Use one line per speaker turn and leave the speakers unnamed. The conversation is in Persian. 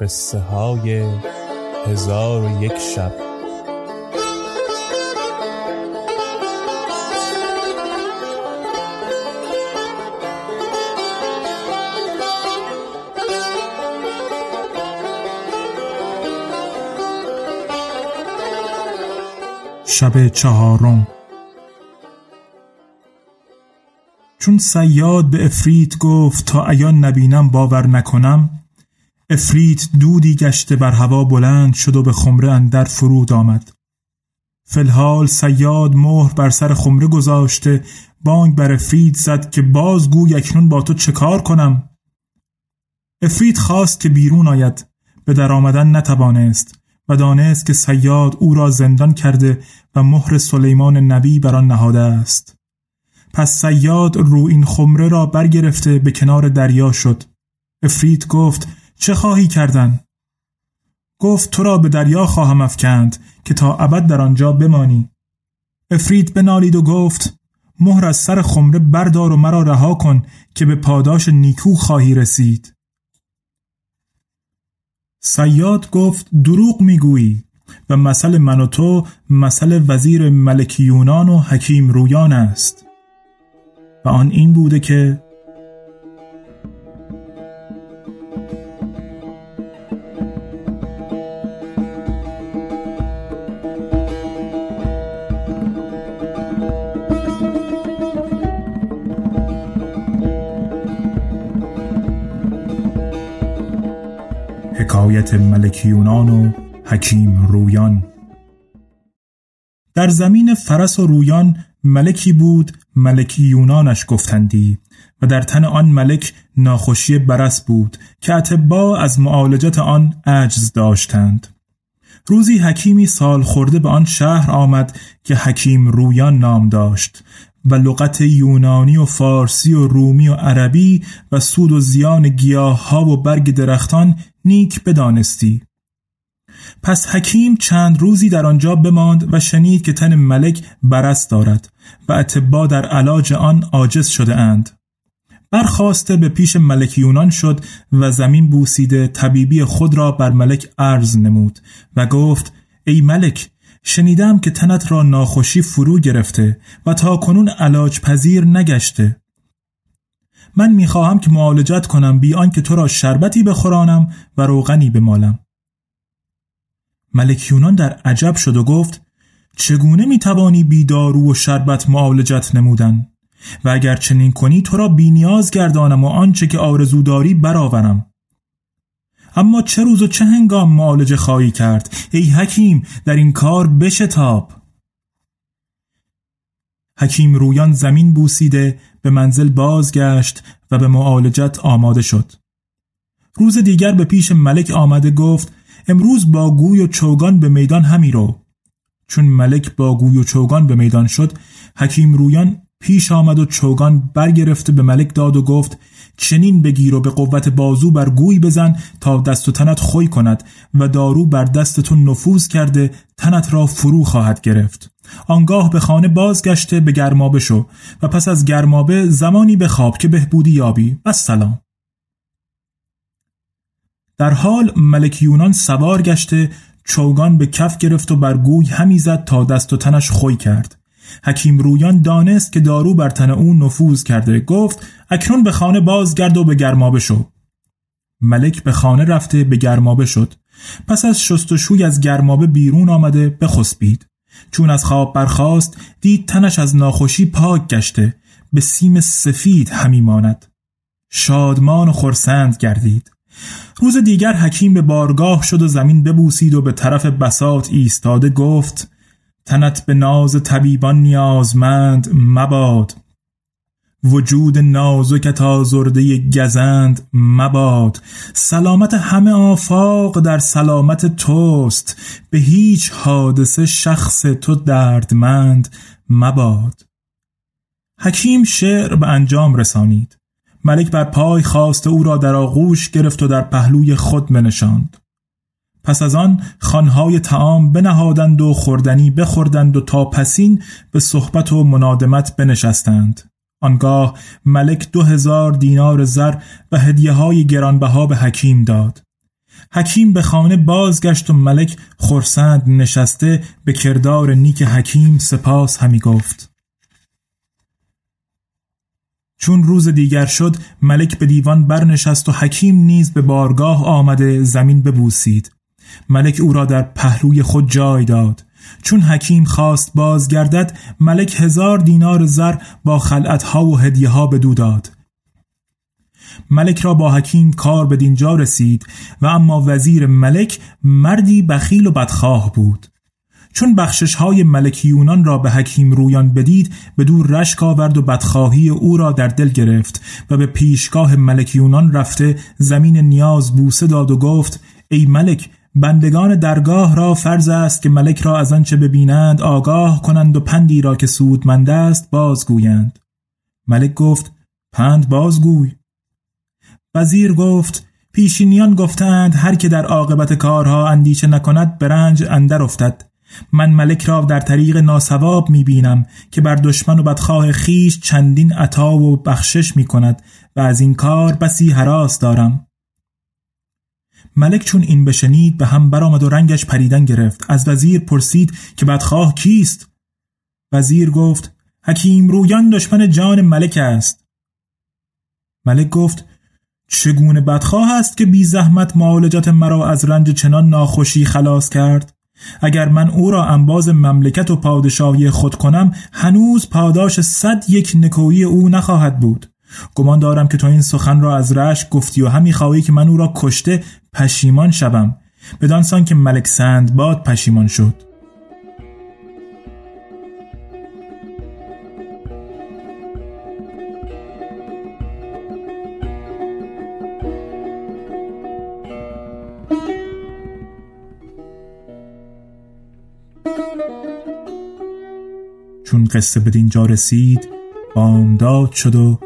قصه های هزار و یک شب.
شب چهارم. چون سیاد به افریت گفت تا ایان نبینم باور نکنم افریت دودی گشته بر هوا بلند شد و به خمره اندر فرود آمد. فلحال سیاد مهر بر سر خمره گذاشته بانگ بر افریت زد که باز گوی اکنون با تو چه کار کنم؟ افریت خواست که بیرون آید. به در آمدن نتوانست و دانست که سیاد او را زندان کرده و مهر سلیمان نبی بر آن نهاده است. پس سیاد رو این خمره را برگرفته به کنار دریا شد. افریت گفت چه خواهی کردن؟ گفت تو را به دریا خواهم افکند که تا ابد در آنجا بمانی. افریت بنالید و گفت مهر از سر خمره بردار و مرا رها کن که به پاداش نیکو خواهی رسید. سیاد گفت دروغ می‌گویی و مثل من و تو مثل وزیر ملک یونان و حکیم رویان است. و آن این بوده که حکایت ملک یونان و حکیم رویان. در زمین فرس و رویان ملکی بود ملک یونانش گفتندی و در تن آن ملک ناخوشی برس بود که اتبا از معالجت آن عجز داشتند. روزی حکیمی سال خورده به آن شهر آمد که حکیم رویان نام داشت. و لغت یونانی و فارسی و رومی و عربی و سود و زیان گیاه ها و برگ درختان نیک بدانستی. پس حکیم چند روزی در آنجا بماند و شنید که تن ملک برس دارد و اتبا در علاج آن عاجز شده اند. برخواسته به پیش ملک یونان شد و زمین بوسیده طبیبی خود را بر ملک عرض نمود و گفت ای ملک شنیدم که تنت را ناخوشی فرو گرفته و تا کنون علاج پذیر نگشته. من می‌خواهم که معالجت کنم بی آنکه تو را شربتی بخورانم و روغنی بمالم. ملک یونان در عجب شد و گفت چگونه می‌توانی بی دارو و شربت معالجت نمودن؟ و اگر چنین کنی تو را بینیاز گردانم و آنچه که آرزو داری برآورم. اما چه روز و چه هنگام معالجه خواهی کرد؟ ای حکیم در این کار بشتاب. حکیم رویان زمین بوسیده به منزل بازگشت و به معالجت آماده شد. روز دیگر به پیش ملک آمده گفت امروز با گوی و چوگان به میدان همی رو. چون ملک با گوی و چوگان به میدان شد حکیم رویان پیش آمد و چوگان برگرفته به ملک داد و گفت چنین بگیر و به قوت بازو بر گوی بزن تا دست و تنت خوی کند و دارو بر دستتون نفوذ کرده تنت را فرو خواهد گرفت. آنگاه به خانه بازگشته به گرمابه شو و پس از گرمابه زمانی به خواب که بهبودی یابی. و سلام در حال ملک یونان سوار گشته چوگان به کف گرفت و بر گوی همی زد تا دست و تنش خوی کرد. حکیم رویان دانست که دارو بر تن او نفوذ کرده. گفت اکنون به خانه بازگرد و به گرمابه شو. ملک به خانه رفته به گرمابه شد. پس از شستشوی از گرمابه بیرون آمده بخسبید چون از خواب برخاست دید تنش از ناخوشی پاک گشته. به سیم سفید همی ماند. شادمان و خرسند گردید. روز دیگر حکیم به بارگاه شد و زمین ببوسید و به طرف بسات ایستاده گفت تنت به ناز طبیبان نیازمند مباد. وجود نازکت آزرده گزند مباد. سلامت همه آفاق در سلامت توست. به هیچ حادثه شخص تو دردمند مباد. حکیم شعر به انجام رسانید. ملک بر پای خواست او را در آغوش گرفت و در پهلوی خود بنشاند. پس از آن خانهای تعام بنهادند و خوردنی بخوردند و تا پسین به صحبت و منادمت بنشستند. آنگاه ملک دو هزار دینار زر و هدیه های گرانبها به حکیم داد. حکیم به خانه بازگشت و ملک خرسند نشسته به کردار نیک حکیم سپاس همی گفت. چون روز دیگر شد ملک به دیوان برنشست و حکیم نیز به بارگاه آمده زمین ببوسید. ملک او را در پهلوی خود جای داد. چون حکیم خواست بازگردد ملک هزار دینار زر با خلعتها و هدیه ها به داد. ملک را با حکیم کار به دینجا رسید و اما وزیر ملک مردی بخیل و بدخواه بود. چون بخشش های ملک یونان را به حکیم رویان بدید به دور رشک آورد و بدخواهی او را در دل گرفت و به پیشگاه ملک یونان رفته زمین نیاز بوسه داد و گفت ای ملک بندگان درگاه را فرض است که ملک را از آنچه ببینند آگاه کنند و پندی را که سودمند است بازگویند. ملک گفت پند بازگوی. وزیر گفت پیشینیان گفتند هر که در عاقبت کارها اندیشه نکند به رنج اندر افتد. من ملک را در طریق ناسواب می بینم که بر دشمن و بدخواه خیش چندین عطا و بخشش می کند و از این کار بسی حراس دارم. ملک چون این بشنید به هم برآمد و رنگش پریدن گرفت. از وزیر پرسید که بدخواه کیست؟ وزیر گفت حکیم رویان دشمن جان ملک است. ملک گفت چگونه بدخواه است که بی زحمت معالجت مرا از رنج چنان ناخوشی خلاص کرد؟ اگر من او را انباز مملکت و پادشاهی خود کنم هنوز پاداش صد یک نکویی او نخواهد بود. گمان دارم که تو این سخن را از رشک گفتی و همی خواهی که من او را کشته پشیمان شوم. بدانسان که ملک باد پشیمان شد. چون قصه به دینجا رسید بامداد شد و